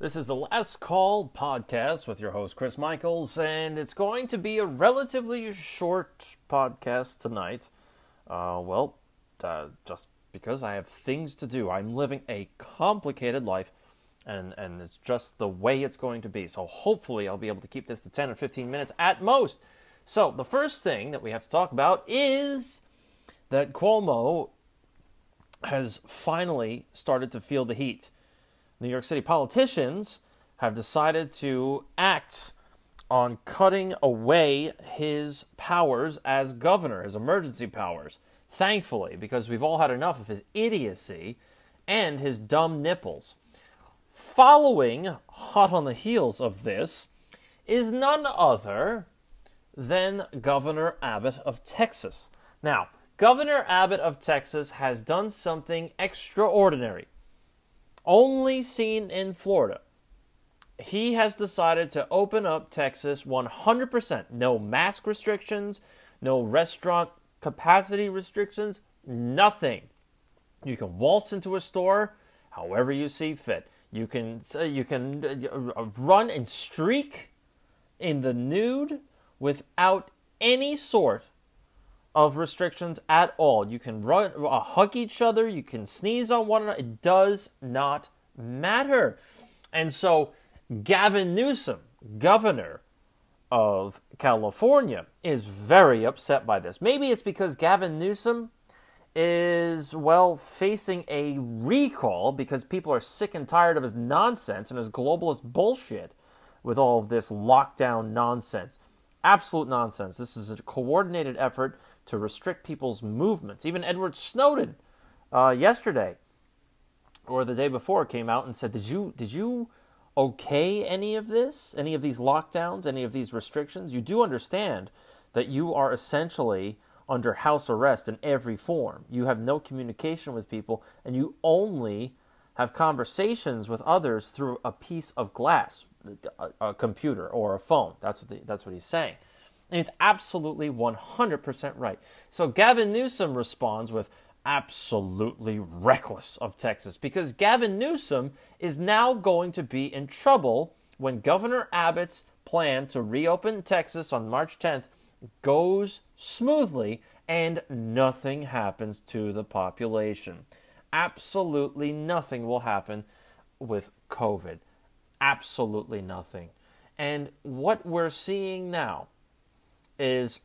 This is the Last Call podcast with your host, Chris Michaels, and it's going to be a relatively short podcast tonight. Uh, well, uh, just because I have things to do. I'm living a complicated life, and, and it's just the way it's going to be. So hopefully, I'll be able to keep this to 10 or 15 minutes at most. So, the first thing that we have to talk about is that Cuomo has finally started to feel the heat. New York City politicians have decided to act on cutting away his powers as governor, his emergency powers. Thankfully, because we've all had enough of his idiocy and his dumb nipples. Following, hot on the heels of this, is none other than Governor Abbott of Texas. Now, Governor Abbott of Texas has done something extraordinary only seen in Florida. He has decided to open up Texas 100%. No mask restrictions, no restaurant capacity restrictions, nothing. You can waltz into a store however you see fit. You can uh, you can uh, run and streak in the nude without any sort of restrictions at all. You can run, uh, hug each other, you can sneeze on one another. It does not matter. And so, Gavin Newsom, governor of California, is very upset by this. Maybe it's because Gavin Newsom is, well, facing a recall because people are sick and tired of his nonsense and his globalist bullshit with all of this lockdown nonsense. Absolute nonsense. This is a coordinated effort to restrict people's movements. Even Edward Snowden, uh, yesterday or the day before, came out and said, "Did you did you okay any of this? Any of these lockdowns? Any of these restrictions? You do understand that you are essentially." under house arrest in every form. You have no communication with people, and you only have conversations with others through a piece of glass, a, a computer or a phone. That's what the, that's what he's saying. And it's absolutely 100% right. So Gavin Newsom responds with absolutely reckless of Texas because Gavin Newsom is now going to be in trouble when Governor Abbott's plan to reopen Texas on March 10th goes smoothly and nothing happens to the population. Absolutely nothing will happen with COVID. Absolutely nothing. And what we're seeing now is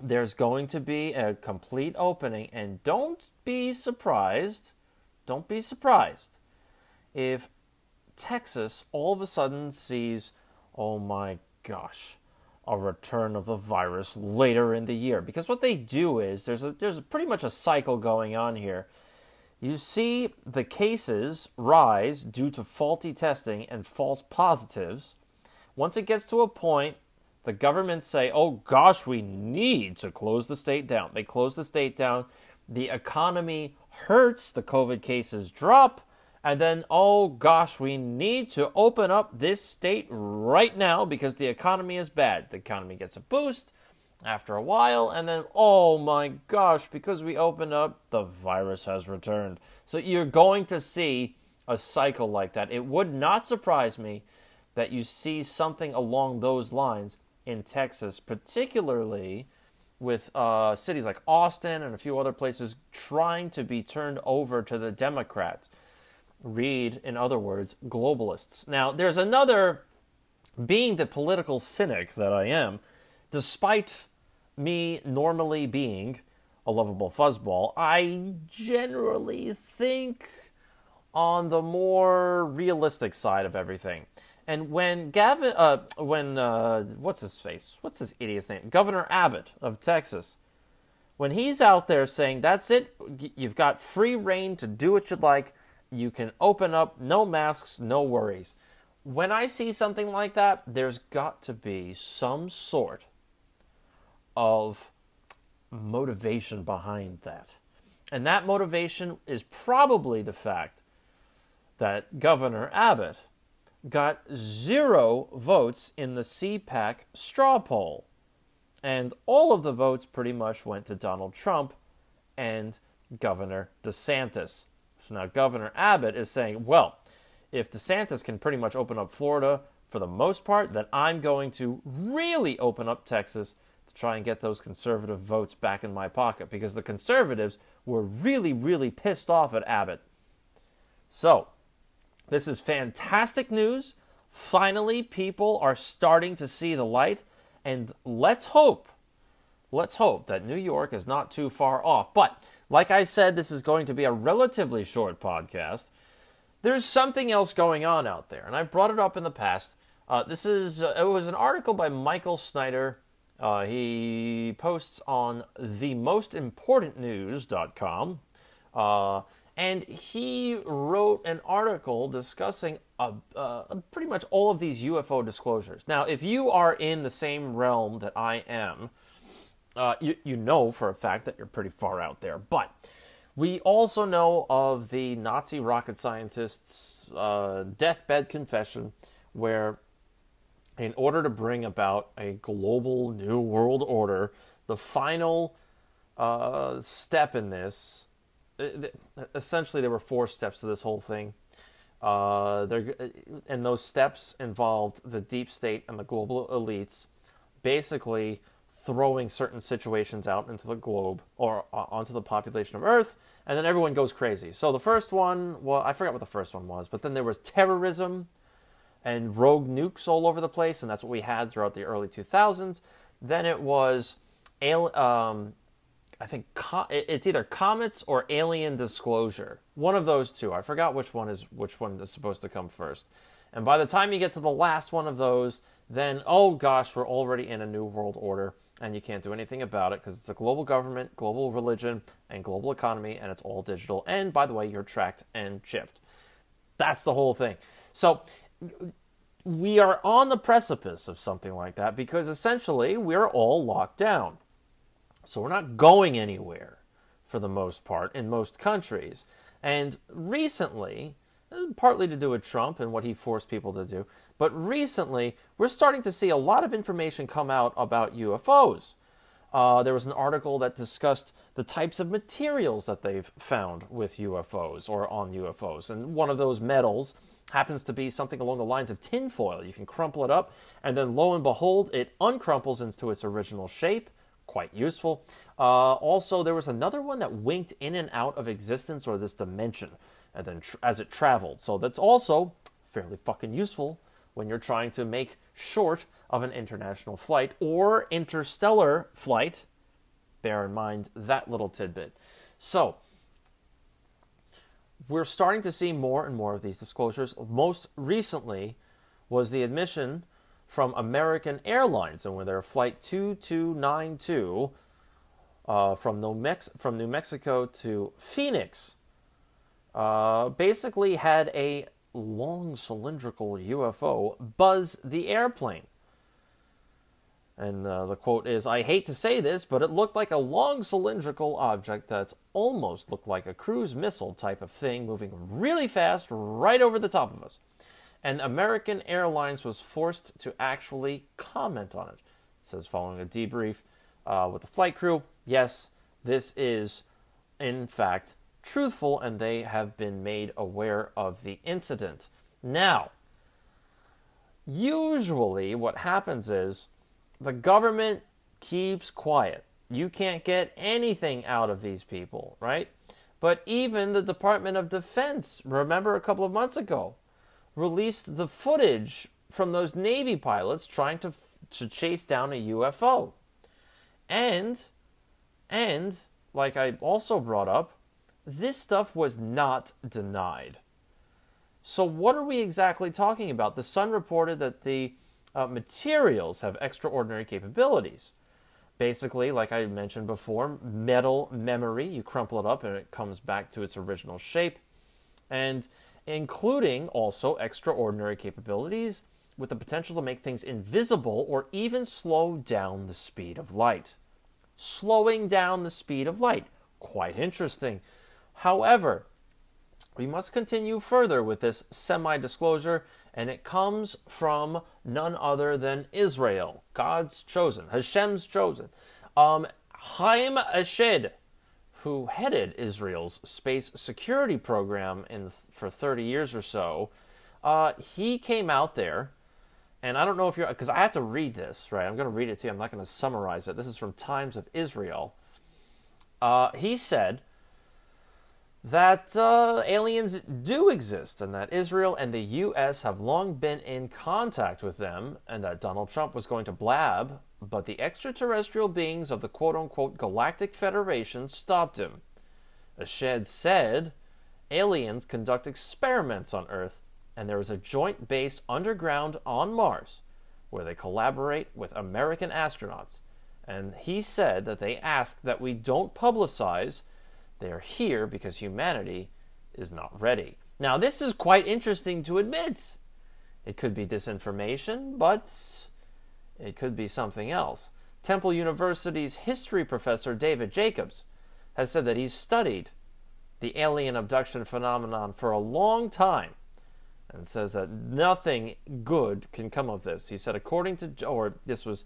there's going to be a complete opening, and don't be surprised, don't be surprised if Texas all of a sudden sees, oh my gosh, a return of the virus later in the year. Because what they do is there's a, there's pretty much a cycle going on here. You see the cases rise due to faulty testing and false positives. Once it gets to a point the governments say, oh gosh, we need to close the state down. They close the state down. The economy hurts. The COVID cases drop. And then, oh gosh, we need to open up this state right now because the economy is bad. The economy gets a boost after a while, and then, oh my gosh, because we opened up, the virus has returned. So you're going to see a cycle like that. It would not surprise me that you see something along those lines in Texas, particularly with uh, cities like Austin and a few other places trying to be turned over to the Democrats. Read, in other words, globalists. Now, there's another, being the political cynic that I am, despite me normally being a lovable fuzzball, I generally think on the more realistic side of everything. And when Gavin, uh, when uh, what's his face? What's this idiot's name? Governor Abbott of Texas. When he's out there saying, "That's it, you've got free reign to do what you'd like. You can open up, no masks, no worries." When I see something like that, there's got to be some sort of motivation behind that. And that motivation is probably the fact that Governor Abbott got zero votes in the CPAC straw poll. And all of the votes pretty much went to Donald Trump and Governor DeSantis. So now Governor Abbott is saying, well, if DeSantis can pretty much open up Florida for the most part, then I'm going to really open up Texas to try and get those conservative votes back in my pocket because the conservatives were really, really pissed off at Abbott. So, this is fantastic news. Finally, people are starting to see the light, and let's hope, let's hope that New York is not too far off. But, like I said, this is going to be a relatively short podcast. There's something else going on out there, and I brought it up in the past. Uh, this is uh, it was an article by Michael Snyder. Uh, he posts on the most themostimportantnews.com. Uh, and he wrote an article discussing uh, uh, pretty much all of these UFO disclosures. Now, if you are in the same realm that I am, uh, you, you know for a fact that you're pretty far out there. But we also know of the Nazi rocket scientist's uh, deathbed confession, where in order to bring about a global new world order, the final uh, step in this essentially there were four steps to this whole thing. Uh, and those steps involved the deep state and the global elites basically throwing certain situations out into the globe or uh, onto the population of Earth, and then everyone goes crazy. So the first one, well, I forgot what the first one was, but then there was terrorism and rogue nukes all over the place, and that's what we had throughout the early 2000s. Then it was um, I think co- it's either comets or alien disclosure. One of those two. I forgot which one is which one is supposed to come first. And by the time you get to the last one of those, then oh gosh, we're already in a new world order and you can't do anything about it because it's a global government, global religion, and global economy and it's all digital. And by the way, you're tracked and chipped. That's the whole thing. So we are on the precipice of something like that because essentially we're all locked down. So we're not going anywhere for the most part in most countries. And recently, partly to do with Trump and what he forced people to do, but recently we're starting to see a lot of information come out about UFOs. Uh, there was an article that discussed the types of materials that they've found with UFOs or on UFOs. And one of those metals happens to be something along the lines of tinfoil. You can crumple it up, and then lo and behold, it uncrumples into its original shape quite useful. Uh, also, there was another one that winked in and out of existence or this dimension, and then tr- as it traveled. So that's also fairly fucking useful when you're trying to make short of an international flight or interstellar flight. Bear in mind that little tidbit. So, we're starting to see more and more of these disclosures. Most recently was the admission from American Airlines, and when their flight 2292 uh, from, New Mex- from New Mexico to Phoenix uh, basically had a long cylindrical UFO buzz the airplane. And uh, the quote is I hate to say this, but it looked like a long cylindrical object that almost looked like a cruise missile type of thing moving really fast right over the top of us and American Airlines was forced to actually comment on it. It says following a debrief uh, with the flight crew, yes, this is in fact truthful, and they have been made aware of the incident. Now, usually what happens is the government keeps quiet. You can't get anything out of these people, right? But even the Department of Defense, remember a couple of months ago, released the footage from those Navy pilots trying to, to chase down a UFO. And, and, like I also brought up, this stuff was not denied. So, what are we exactly talking about? The Sun reported that the uh, materials have extraordinary capabilities. Basically, like I mentioned before, metal memory, you crumple it up and it comes back to its original shape. And including also extraordinary capabilities with the potential to make things invisible or even slow down the speed of light. Slowing down the speed of light. Quite interesting. However, we must continue further with this semi disclosure, and it comes from none other than Israel, God's chosen, Hashem's chosen. Um, Haim Eshed, who headed Israel's space security program in, for 30 years or so, Uh, he came out there, and I don't know if you're because I have to read this, right? I'm going to read it to you. I'm not going to summarize it. This is from Times of Israel. Uh, he said that uh, aliens do exist and that Israel and the U.S. have long been in contact with them, and that Donald Trump was going to blab, but the extraterrestrial beings of the quote unquote Galactic Federation stopped him. Eshed said aliens conduct experiments on Earth, and there is a joint base underground on Mars where they collaborate with American astronauts. And he said that they ask that we don't publicize they are here because humanity is not ready. Now, this is quite interesting to admit. It could be disinformation, but it could be something else. Temple University's history professor David Jacobs has said that he's studied the alien abduction phenomenon for a long time and says that nothing good can come of this. He said, according to, or this was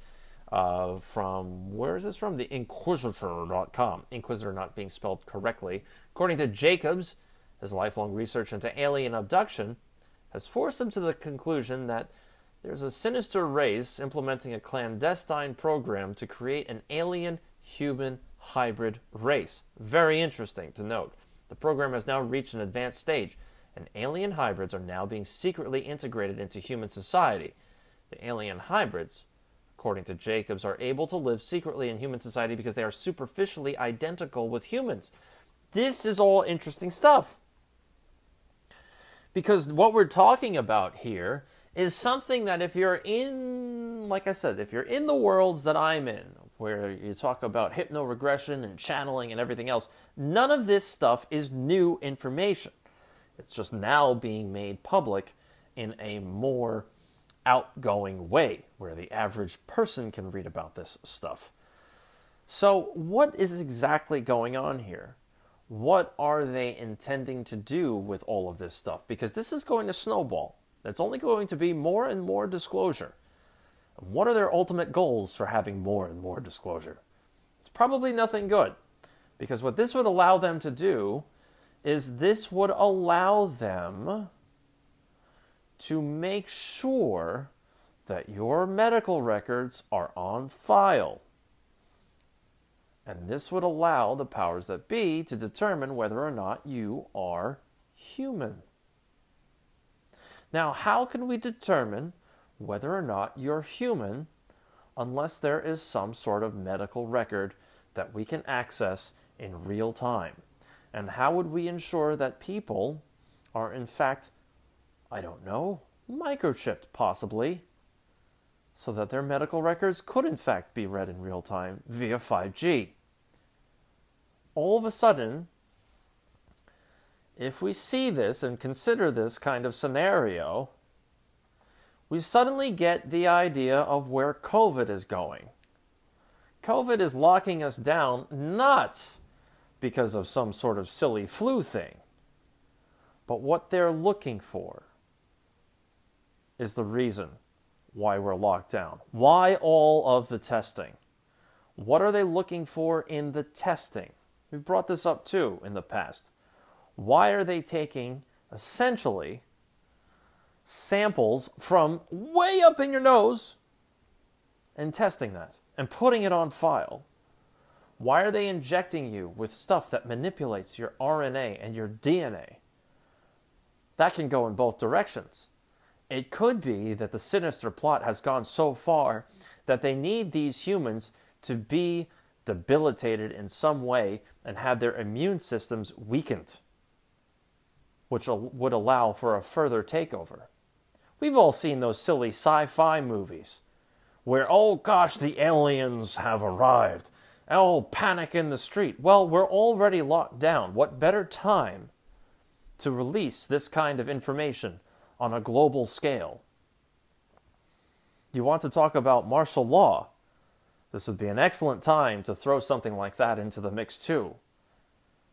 uh, from where is this from? The Inquisitor.com. Inquisitor not being spelled correctly. According to Jacobs, his lifelong research into alien abduction has forced him to the conclusion that there's a sinister race implementing a clandestine program to create an alien human hybrid race. Very interesting to note. The program has now reached an advanced stage, and alien hybrids are now being secretly integrated into human society. The alien hybrids according to Jacobs, are able to live secretly in human society because they are superficially identical with humans. This is all interesting stuff. Because what we're talking about here is something that if you're in, like I said, if you're in the worlds that I'm in, where you talk about hypnoregression and channeling and everything else, none of this stuff is new information. It's just now being made public in a more outgoing way where the average person can read about this stuff. So, what is exactly going on here? What are they intending to do with all of this stuff? Because this is going to snowball. It's only going to be more and more disclosure. What are their ultimate goals for having more and more disclosure? It's probably nothing good. Because what this would allow them to do is this would allow them to make sure that your medical records are on file. And this would allow the powers that be to determine whether or not you are human. Now, how can we determine whether or not you're human unless there is some sort of medical record that we can access in real time? And how would we ensure that people are, in fact, I don't know, microchipped possibly, so that their medical records could in fact be read in real time via 5G. All of a sudden, if we see this and consider this kind of scenario, we suddenly get the idea of where COVID is going. COVID is locking us down not because of some sort of silly flu thing, but what they're looking for is the reason why we're locked down. Why all of the testing? What are they looking for in the testing? We've brought this up too in the past. Why are they taking essentially samples from way up in your nose and testing that and putting it on file? Why are they injecting you with stuff that manipulates your RNA and your DNA? That can go in both directions. It could be that the sinister plot has gone so far that they need these humans to be debilitated in some way and have their immune systems weakened, which would allow for a further takeover. We've all seen those silly sci fi movies where, oh gosh, the aliens have arrived. Oh, panic in the street. Well, we're already locked down. What better time to release this kind of information on a global scale. You want to talk about martial law? This would be an excellent time to throw something like that into the mix, too.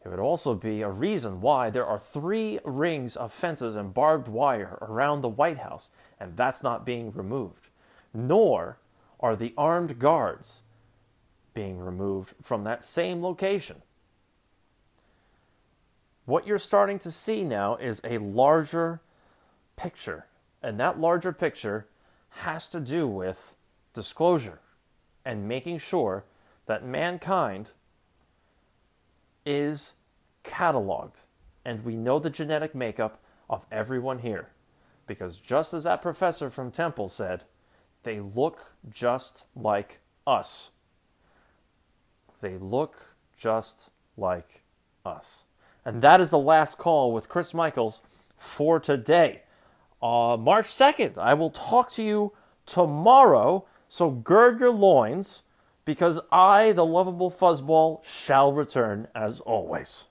It would also be a reason why there are three rings of fences and barbed wire around the White House, and that's not being removed. Nor are the armed guards being removed from that same location. What you're starting to see now is a larger picture. And that larger picture has to do with disclosure and making sure that mankind is cataloged and we know the genetic makeup of everyone here. Because just as that professor from Temple said, they look just like us. They look just like us. And that is the last call with Chris Michaels for today. Uh, March 2nd, I will talk to you tomorrow. So gird your loins because I, the lovable fuzzball, shall return as always.